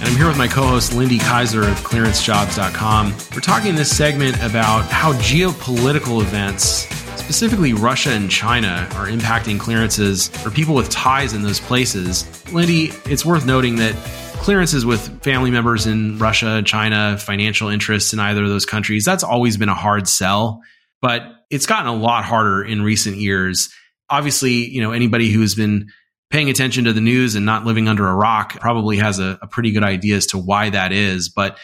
and I'm here with my co host Lindy Kyzer of clearancejobs.com. We're talking in this segment about how geopolitical events, specifically Russia and China, are impacting clearances for people with ties in those places. Lindy, it's worth noting that clearances with family members in Russia, China, financial interests in either of those countries, that's always been a hard sell, but it's gotten a lot harder in recent years. Obviously, you know, anybody who's been paying attention to the news and not living under a rock probably has a, a, pretty good idea as to why that is. But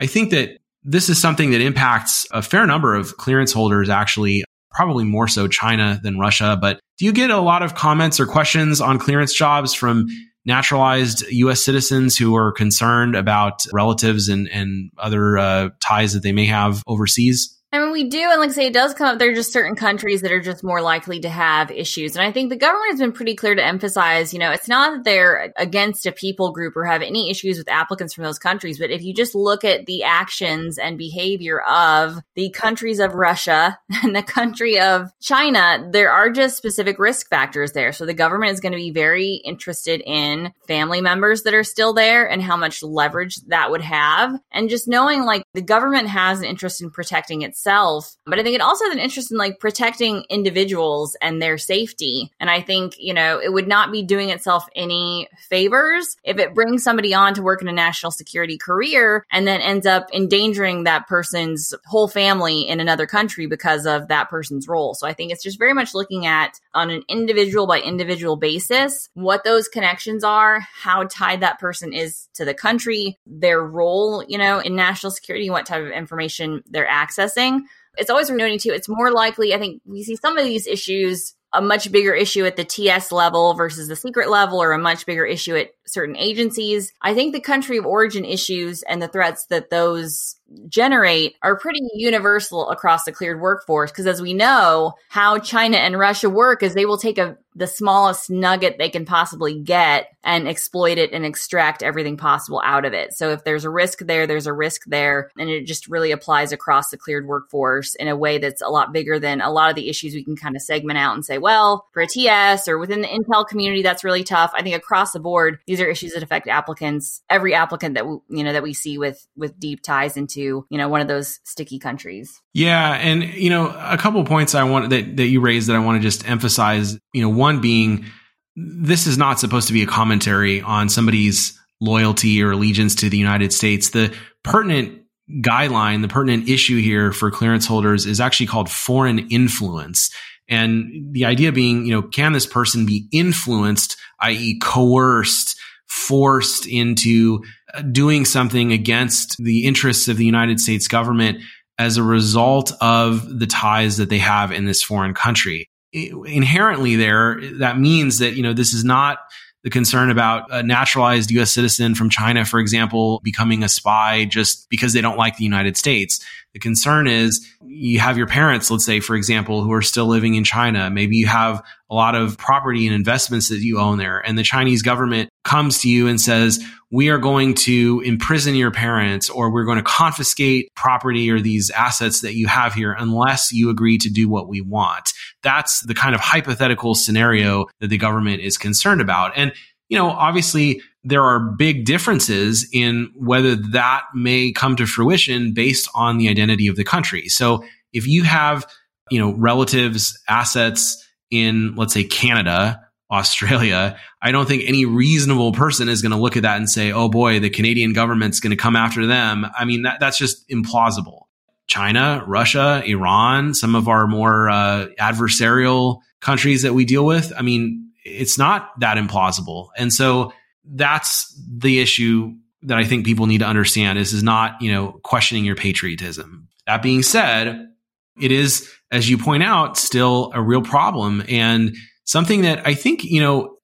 I think that this is something that impacts a fair number of clearance holders, actually, probably more so China than Russia. But do you get a lot of comments or questions on clearance jobs from naturalized US citizens who are concerned about relatives and, and other uh, ties that they may have overseas? I mean, we do, and like I say, it does come up. There are just certain countries that are just more likely to have issues, and I think the government has been pretty clear to emphasize. You know, it's not that they're against a people group or have any issues with applicants from those countries, but if you just look at the actions and behavior of the countries of Russia and the country of China, there are just specific risk factors there. So the government is going to be very interested in family members that are still there and how much leverage that would have, and just knowing like the government has an interest in protecting its itself. But I think it also has an interest in like protecting individuals and their safety. And I think, you know, it would not be doing itself any favors if it brings somebody on to work in a national security career and then ends up endangering that person's whole family in another country because of that person's role. So I think it's just very much looking at on an individual by individual basis what those connections are, how tied that person is to the country, their role, you know, in national security, what type of information they're accessing it's always worth noting too, it's more likely, I think we see some of these issues a much bigger issue at the TS level versus the secret level or a much bigger issue at certain agencies. I think the country of origin issues and the threats that those generate are pretty universal across the cleared workforce because as we know how china and russia work is they will take a the smallest nugget they can possibly get and exploit it and extract everything possible out of it so if there's a risk there there's a risk there and it just really applies across the cleared workforce in a way that's a lot bigger than a lot of the issues we can kind of segment out and say well for a ts or within the intel community that's really tough i think across the board these are issues that affect applicants every applicant that we, you know that we see with with deep ties into you know, one of those sticky countries. Yeah. And, you know, a couple points I want that, that you raised that I want to just emphasize, you know, one being this is not supposed to be a commentary on somebody's loyalty or allegiance to the United States. The pertinent guideline, the pertinent issue here for clearance holders is actually called foreign influence. And the idea being, you know, can this person be influenced, i.e., coerced, forced into doing something against the interests of the United States government as a result of the ties that they have in this foreign country. Inherently there, that means that, you know, this is not the concern about a naturalized US citizen from China, for example, becoming a spy just because they don't like the United States. The concern is you have your parents, let's say, for example, who are still living in China. Maybe you have a lot of property and investments that you own there. And the Chinese government comes to you and says, we are going to imprison your parents or we're going to confiscate property or these assets that you have here unless you agree to do what we want. That's the kind of hypothetical scenario that the government is concerned about. And, you know, obviously there are big differences in whether that may come to fruition based on the identity of the country. So if you have, you know, relatives, assets in, let's say, Canada, Australia, I don't think any reasonable person is going to look at that and say, oh boy, the Canadian government's going to come after them. I mean, that, that's just implausible. China, Russia, Iran, some of our more uh, adversarial countries that we deal with. I mean, it's not that implausible. And so that's the issue that I think people need to understand. This is not, you know, questioning your patriotism. That being said, it is, as you point out, still a real problem and something that I think, you know,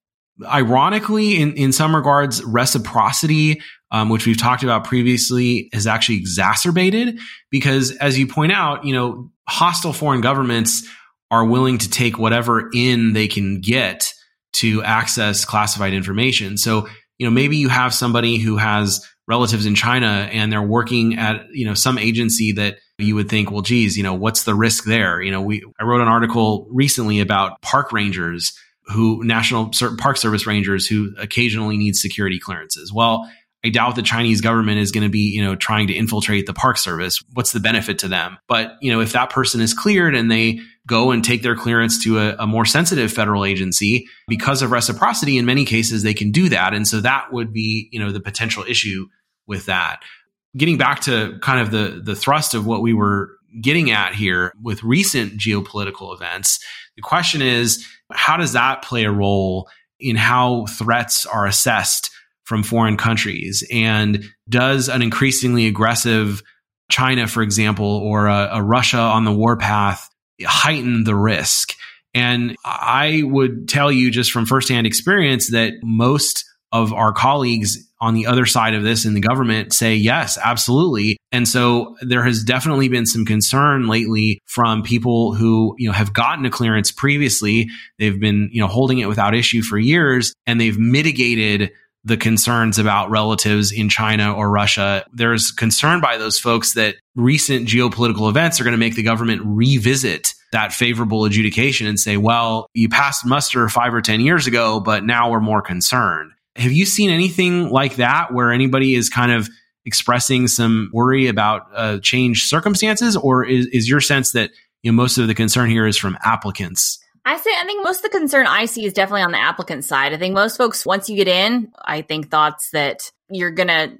ironically, in, in some regards, reciprocity, um, which we've talked about previously, is actually exacerbated because, as you point out, you know, hostile foreign governments are willing to take whatever in they can get to access classified information. So, you know, maybe you have somebody who has relatives in China and they're working at, you know, some agency that you would think, well, geez, you know, what's the risk there? You know, we, I wrote an article recently about park rangers who national park service rangers who occasionally need security clearances. Well, I doubt the Chinese government is going to be, you know, trying to infiltrate the park service. What's the benefit to them? But, you know, if that person is cleared and they go and take their clearance to a, a, more sensitive federal agency because of reciprocity, in many cases, they can do that. And so that would be, you know, the potential issue with that. Getting back to kind of the, the thrust of what we were getting at here with recent geopolitical events, the question is, how does that play a role in how threats are assessed from foreign countries? And does an increasingly aggressive China, for example, or a, a Russia on the warpath heighten the risk? And I would tell you just from firsthand experience that most of our colleagues on the other side of this in the government say yes, absolutely. And so there has definitely been some concern lately from people who, you know, have gotten a clearance previously. They've been, you know, holding it without issue for years and they've mitigated the concerns about relatives in China or Russia. There's concern by those folks that recent geopolitical events are going to make the government revisit that favorable adjudication and say, well, you passed muster five or 10 years ago, but now we're more concerned. Have you seen anything like that where anybody is kind of expressing some worry about uh, changed circumstances, or is, is your sense that you know most of the concern here is from applicants? I say I think most of the concern I see is definitely on the applicant side. I think most folks once you get in, I think thoughts that you're gonna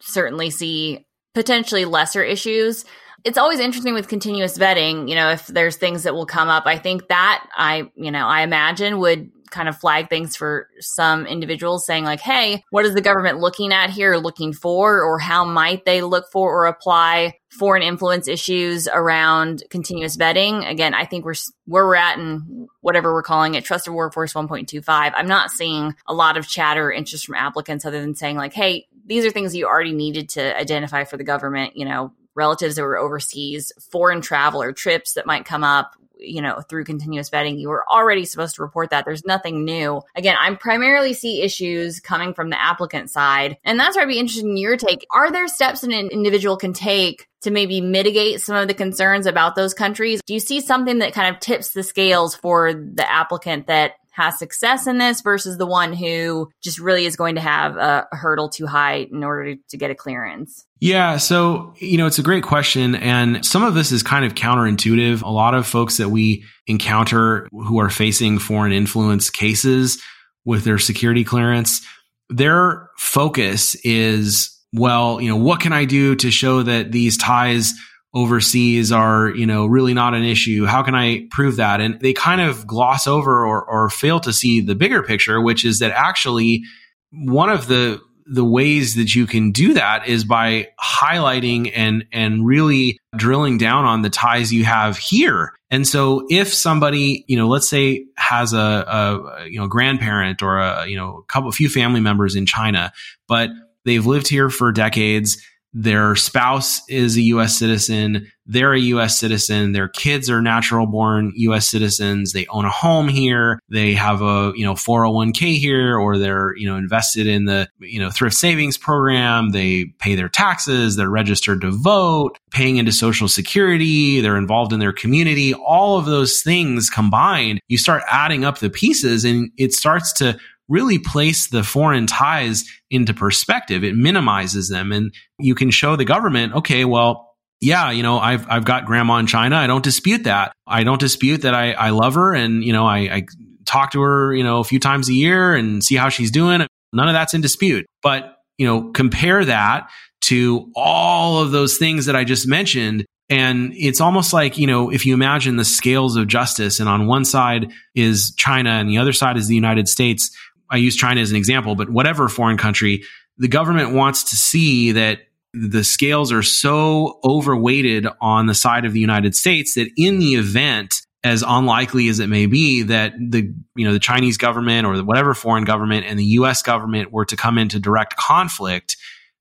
certainly see potentially lesser issues. It's always interesting with continuous vetting, you know, if there's things that will come up. I think that I, you know, I imagine would kind of flag things for some individuals saying like, Hey, what is the government looking at here, looking for, or how might they look for or apply foreign influence issues around continuous vetting? Again, I think we're, where we're at and whatever we're calling it, trusted workforce 1.25. I'm not seeing a lot of chatter or interest from applicants other than saying like, Hey, these are things you already needed to identify for the government, you know, relatives that were overseas, foreign traveler trips that might come up, you know, through continuous vetting, you were already supposed to report that. There's nothing new. Again, I'm primarily see issues coming from the applicant side. And that's where I'd be interested in your take. Are there steps an individual can take to maybe mitigate some of the concerns about those countries? Do you see something that kind of tips the scales for the applicant that has success in this versus the one who just really is going to have a, hurdle too high in order to, get a clearance? Yeah. So, you know, it's a great question. And some of this is kind of counterintuitive. A lot of folks that we encounter who are facing foreign influence cases with their security clearance, their focus is, well, you know, what can I do to show that these ties overseas are, you know, really not an issue. How can I prove that? And they kind of gloss over or, or fail to see the bigger picture, which is that actually one of the the ways that you can do that is by highlighting and and really drilling down on the ties you have here. And so if somebody, you know, let's say has a, a you know grandparent or a you know a couple a few family members in China, but they've lived here for decades their spouse is a US citizen, they're a US citizen, their kids are natural born US citizens, they own a home here, they have a, you know, 401k here or they're, you know, invested in the, you know, thrift savings program, they pay their taxes, they're registered to vote, paying into social security, they're involved in their community, all of those things combined, you start adding up the pieces and it starts to really place the foreign ties into perspective. It minimizes them and you can show the government, okay, well, yeah, you know, I've, I've got grandma in China. I don't dispute that. I don't dispute that I, I love her and, you know, I, I talk to her, you know, a few times a year and see how she's doing. None of that's in dispute. But, you know, compare that to all of those things that I just mentioned. And it's almost like, you know, if you imagine the scales of justice and on one side is China and the other side is the United States, I use China as an example, but whatever foreign country, the government wants to see that the scales are so overweighted on the side of the United States that in the event as unlikely as it may be that the you know the Chinese government or whatever foreign government and the US government were to come into direct conflict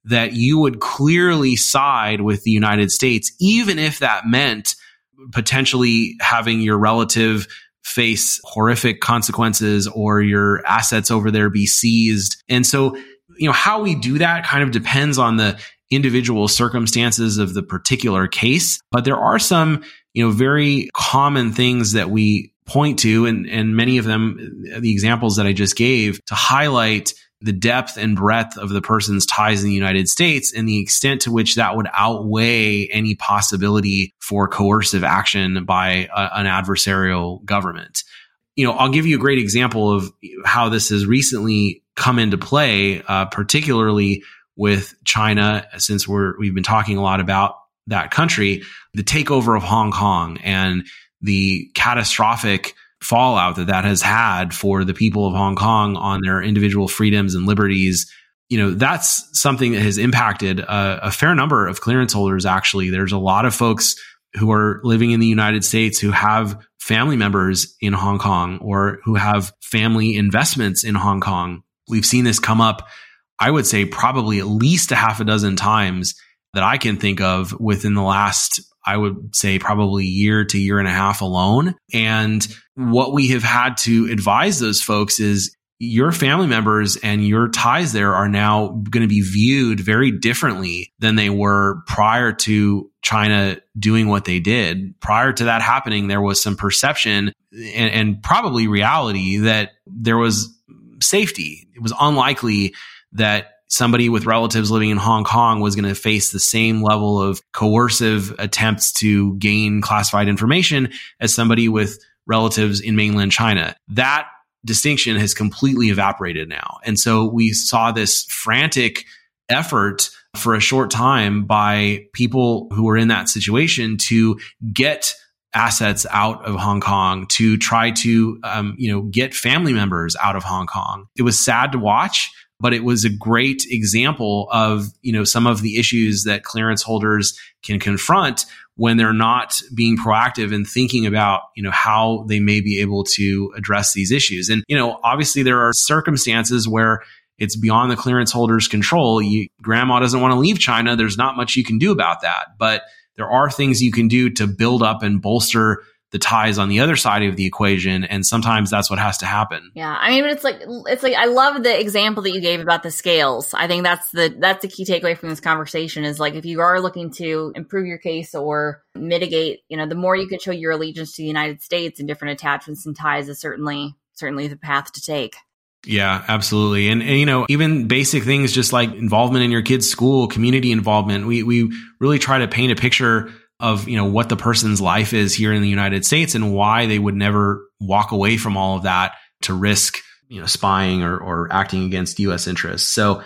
that you would clearly side with the United States even if that meant potentially having your relative face horrific consequences or your assets over there be seized. And so, you know, how we do that kind of depends on the individual circumstances of the particular case. But there are some, you know, very common things that we point to and, and many of them, the examples that I just gave to highlight the depth and breadth of the person's ties in the United States and the extent to which that would outweigh any possibility for coercive action by a, an adversarial government. You know, I'll give you a great example of how this has recently come into play, uh, particularly with China, since we're we've been talking a lot about that country, the takeover of Hong Kong and the catastrophic fallout that that has had for the people of Hong Kong on their individual freedoms and liberties. You know, that's something that has impacted a, a fair number of clearance holders. Actually, there's a lot of folks who are living in the United States who have family members in Hong Kong or who have family investments in Hong Kong. We've seen this come up, I would say, probably at least a half a dozen times that I can think of within the last I would say probably year to year and a half alone. And what we have had to advise those folks is your family members and your ties there are now going to be viewed very differently than they were prior to China doing what they did. Prior to that happening, there was some perception and, and probably reality that there was safety. It was unlikely that somebody with relatives living in Hong Kong was going to face the same level of coercive attempts to gain classified information as somebody with relatives in mainland China. That distinction has completely evaporated now. And so we saw this frantic effort for a short time by people who were in that situation to get assets out of Hong Kong to try to, um, you know, get family members out of Hong Kong. It was sad to watch but it was a great example of you know some of the issues that clearance holders can confront when they're not being proactive and thinking about you know how they may be able to address these issues. And you know obviously there are circumstances where it's beyond the clearance holder's control. You, grandma doesn't want to leave china. There's not much you can do about that. But there are things you can do to build up and bolster the ties on the other side of the equation and sometimes that's what has to happen yeah i mean it's like it's like i love the example that you gave about the scales i think that's the that's the key takeaway from this conversation is like if you are looking to improve your case or mitigate you know the more you can show your allegiance to the united states and different attachments and ties is certainly certainly the path to take yeah, absolutely. And, and, you know, even basic things just like involvement in your kid's school, community involvement. We we really try to paint a picture of you know what the person's life is here in the United States and why they would never walk away from all of that to risk you know spying or, or acting against U.S. interests. So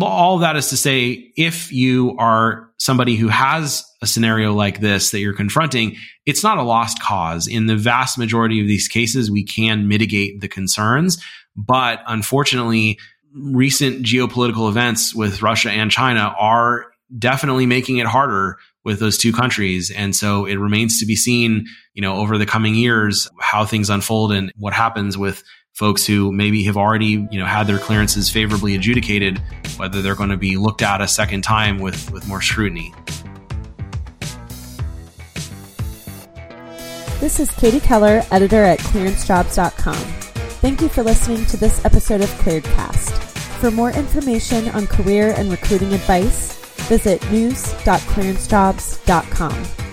all that is to say, if you are somebody who has a scenario like this that you're confronting, it's not a lost cause. In the vast majority of these cases, we can mitigate the concerns, but unfortunately, recent geopolitical events with Russia and China are definitely making it harder with those two countries. And so it remains to be seen, you know, over the coming years, how things unfold and what happens with folks who maybe have already, you know, had their clearances favorably adjudicated, whether they're going to be looked at a second time with, with more scrutiny. This is Katie Keller, editor at clearancejobs.com. Thank you for listening to this episode of ClearedCast. For more information on career and recruiting advice, Visit news.clearancejobs.com.